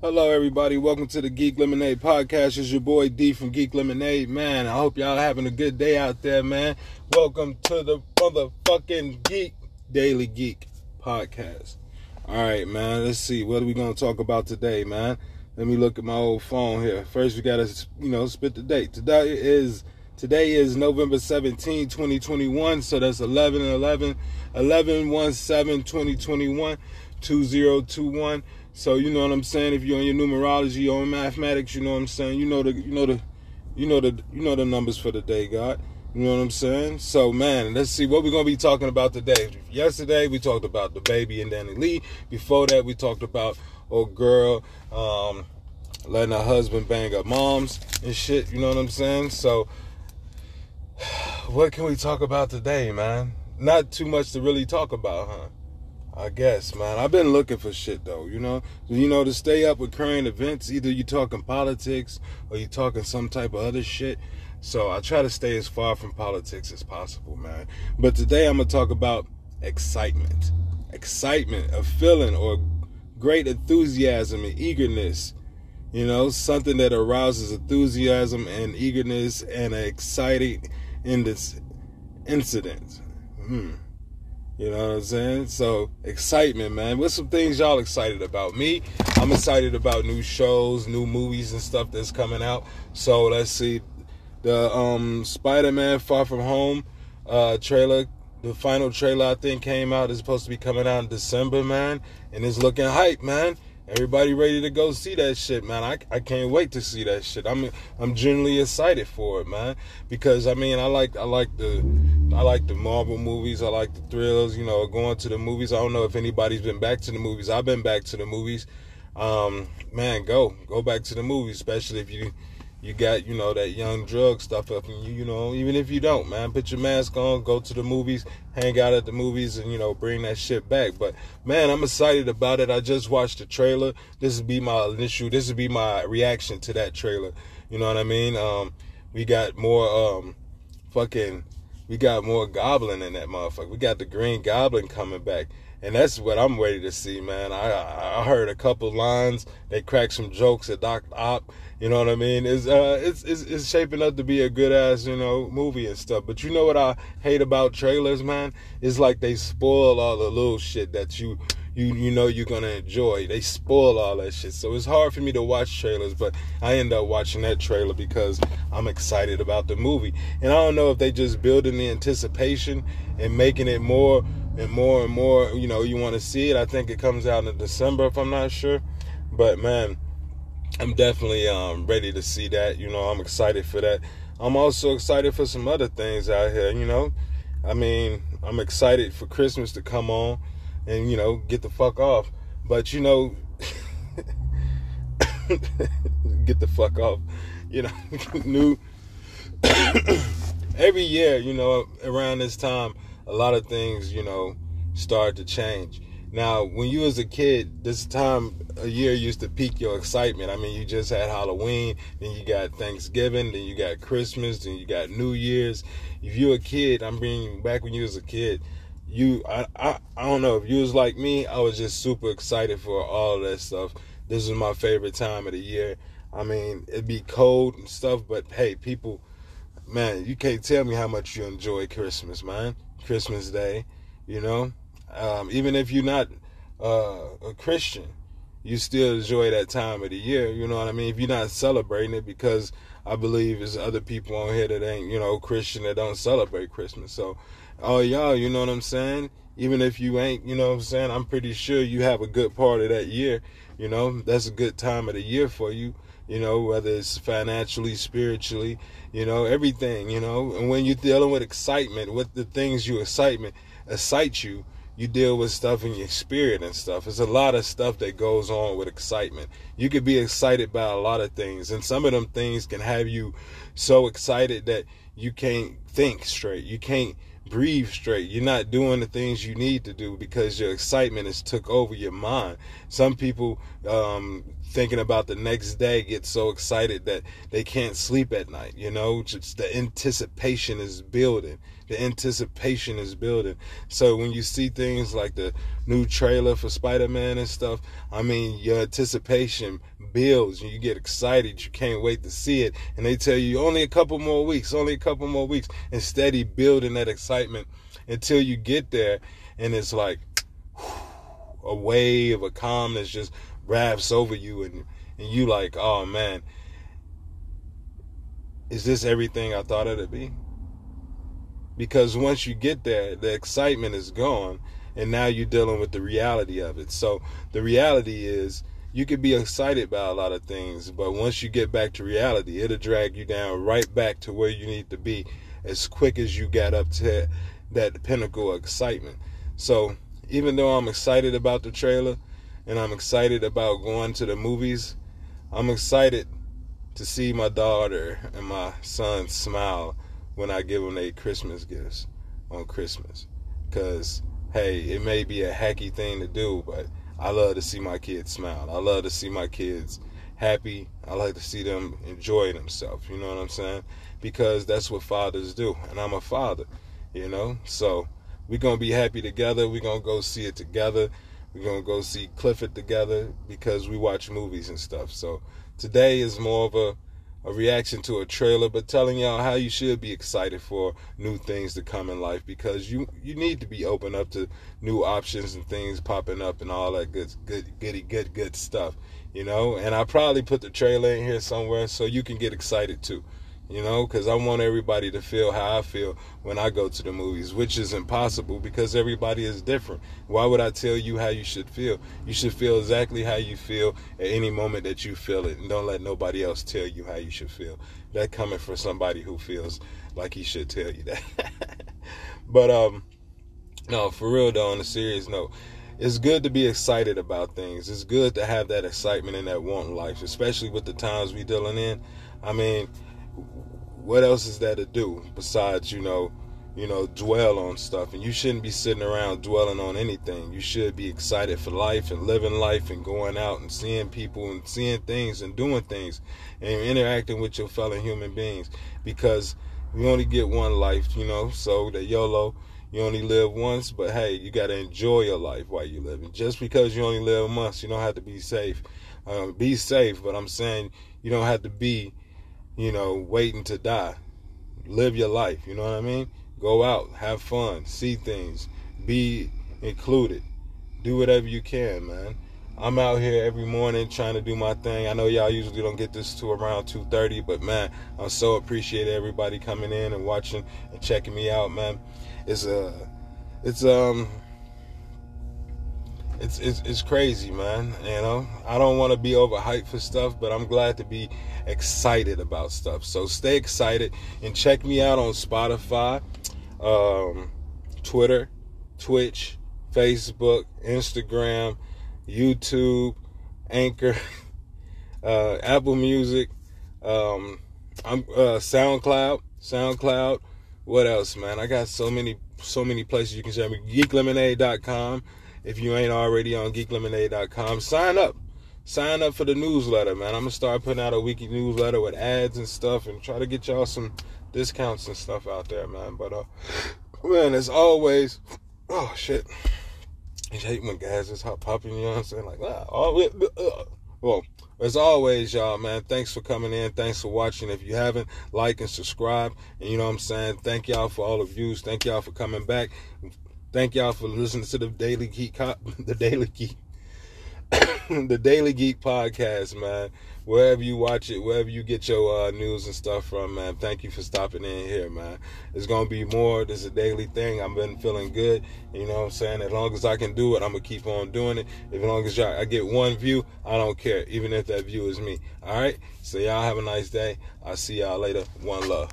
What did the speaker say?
Hello, everybody. Welcome to the Geek Lemonade podcast. It's your boy D from Geek Lemonade. Man, I hope y'all having a good day out there, man. Welcome to the motherfucking Geek Daily Geek podcast. All right, man. Let's see. What are we going to talk about today, man? Let me look at my old phone here. First, we got to, you know, spit the date. Today is Today is November 17, 2021. So that's 11 11 11 17 2021 2021. So you know what I'm saying. If you're on your numerology or in mathematics, you know what I'm saying. You know the you know the you know the you know the numbers for the day, God. You know what I'm saying? So man, let's see what we're gonna be talking about today. Yesterday we talked about the baby and Danny Lee. Before that we talked about old girl um, letting her husband bang up moms and shit. You know what I'm saying? So what can we talk about today, man? Not too much to really talk about, huh? I guess, man. I've been looking for shit though, you know. You know, to stay up with current events, either you talking politics or you talking some type of other shit. So I try to stay as far from politics as possible, man. But today I'm gonna talk about excitement. Excitement, a feeling or great enthusiasm and eagerness. You know, something that arouses enthusiasm and eagerness and exciting in this incident. Hmm. You know what I'm saying? So excitement, man. What's some things y'all excited about? Me, I'm excited about new shows, new movies and stuff that's coming out. So let's see. The um Spider-Man Far From Home uh trailer, the final trailer I think came out is supposed to be coming out in December, man. And it's looking hype, man. Everybody ready to go see that shit, man. I, I can't wait to see that shit. I'm I'm genuinely excited for it, man. Because I mean I like I like the I like the Marvel movies, I like the thrills, you know, going to the movies. I don't know if anybody's been back to the movies. I've been back to the movies. Um, man, go. Go back to the movies, especially if you you got you know that young drug stuff up in you you know even if you don't man put your mask on go to the movies hang out at the movies and you know bring that shit back. But man i'm excited about it. I just watched the trailer. This would be my initial this would be my reaction to that trailer. You know what i mean? Um we got more um fucking we got more goblin in that motherfucker. We got the green goblin coming back and that's what I'm ready to see, man. I I heard a couple lines. They cracked some jokes at Doc Ock. You know what I mean? It's uh it's, it's it's shaping up to be a good ass you know movie and stuff. But you know what I hate about trailers, man? It's like they spoil all the little shit that you you you know you're gonna enjoy. They spoil all that shit. So it's hard for me to watch trailers, but I end up watching that trailer because I'm excited about the movie. And I don't know if they just building the anticipation and making it more and more and more, you know, you want to see it. I think it comes out in December if I'm not sure. But man, I'm definitely um, ready to see that. You know, I'm excited for that. I'm also excited for some other things out here, you know. I mean, I'm excited for Christmas to come on and, you know, get the fuck off. But, you know, get the fuck off. You know, new every year, you know, around this time a lot of things, you know, start to change. Now, when you was a kid, this time a year used to pique your excitement. I mean, you just had Halloween, then you got Thanksgiving, then you got Christmas, then you got New Year's. If you're a kid, I'm bringing back when you was a kid, you I, I I don't know if you was like me, I was just super excited for all that stuff. This is my favorite time of the year. I mean, it'd be cold and stuff, but hey, people, man, you can't tell me how much you enjoy Christmas, man. Christmas Day, you know. Um, even if you're not uh, a Christian, you still enjoy that time of the year. You know what I mean? If you're not celebrating it, because I believe there's other people on here that ain't, you know, Christian that don't celebrate Christmas. So, oh y'all, you know what I'm saying? Even if you ain't, you know what I'm saying? I'm pretty sure you have a good part of that year. You know, that's a good time of the year for you you know, whether it's financially, spiritually, you know, everything, you know. And when you're dealing with excitement, with the things you excitement excite you, you deal with stuff in your spirit and stuff. There's a lot of stuff that goes on with excitement. You could be excited by a lot of things, and some of them things can have you so excited that you can't think straight. You can't breathe straight. You're not doing the things you need to do because your excitement has took over your mind. Some people um, thinking about the next day get so excited that they can't sleep at night. You know, just the anticipation is building. The anticipation is building. So when you see things like the new trailer for Spider-Man and stuff, I mean, your anticipation builds and you get excited. You can't wait to see it. And they tell you only a couple more weeks, only a couple more weeks, and steady building that excitement until you get there. And it's like a wave of calmness just wraps over you and, and you like, oh man, is this everything I thought it'd be? Because once you get there, the excitement is gone, and now you're dealing with the reality of it. So the reality is you could be excited by a lot of things, but once you get back to reality, it'll drag you down right back to where you need to be as quick as you got up to that pinnacle of excitement. So even though I'm excited about the trailer and I'm excited about going to the movies, I'm excited to see my daughter and my son smile when I give them their Christmas gifts on Christmas. Because, hey, it may be a hacky thing to do, but I love to see my kids smile. I love to see my kids happy. I like to see them enjoy themselves. You know what I'm saying? Because that's what fathers do. And I'm a father, you know? So we're going to be happy together. We're going to go see it together. We're going to go see Clifford together because we watch movies and stuff. So Today is more of a, a reaction to a trailer, but telling y'all how you should be excited for new things to come in life because you you need to be open up to new options and things popping up and all that good good goody good good stuff, you know. And I probably put the trailer in here somewhere so you can get excited too you know, because I want everybody to feel how I feel when I go to the movies, which is impossible because everybody is different. Why would I tell you how you should feel? You should feel exactly how you feel at any moment that you feel it, and don't let nobody else tell you how you should feel. That coming from somebody who feels like he should tell you that. but um, no, for real though, on a serious note. It's good to be excited about things. It's good to have that excitement and that want in life, especially with the times we dealing in. I mean, what else is there to do besides you know you know dwell on stuff? And you shouldn't be sitting around dwelling on anything. You should be excited for life and living life and going out and seeing people and seeing things and doing things and interacting with your fellow human beings. Because we only get one life you know so the yolo you only live once but hey you got to enjoy your life while you live and just because you only live once you don't have to be safe. Um, be safe but i'm saying you don't have to be you know, waiting to die. Live your life, you know what I mean? Go out, have fun, see things, be included. Do whatever you can, man. I'm out here every morning trying to do my thing. I know y'all usually don't get this to around 2:30, but man, I'm so appreciate everybody coming in and watching and checking me out, man. It's a it's um it's it's, it's crazy, man. You know, I don't want to be overhyped for stuff, but I'm glad to be excited about stuff. So stay excited and check me out on Spotify, um, Twitter, Twitch, Facebook, Instagram, YouTube, Anchor, uh, Apple Music, um, I'm uh, SoundCloud, SoundCloud. What else, man? I got so many so many places you can check me. GeekLemonade.com. If you ain't already on geeklemonade.com, sign up. Sign up for the newsletter, man. I'm gonna start putting out a weekly newsletter with ads and stuff and try to get y'all some discounts and stuff out there, man. But uh man, as always, oh shit. I hate when guys just hot popping, you know what I'm saying? Like, ah, oh, uh, well, as always, y'all, man, thanks for coming in. Thanks for watching. If you haven't, like and subscribe. And you know what I'm saying? Thank y'all for all the views. Thank y'all for coming back. Thank y'all for listening to the Daily Geek, the Daily Geek, the Daily Geek podcast, man. Wherever you watch it, wherever you get your uh, news and stuff from, man. Thank you for stopping in here, man. It's gonna be more. This is a daily thing. I've been feeling good. You know what I'm saying? As long as I can do it, I'm gonna keep on doing it. As long as y'all, I get one view, I don't care, even if that view is me. All right. So y'all have a nice day. I'll see y'all later. One love.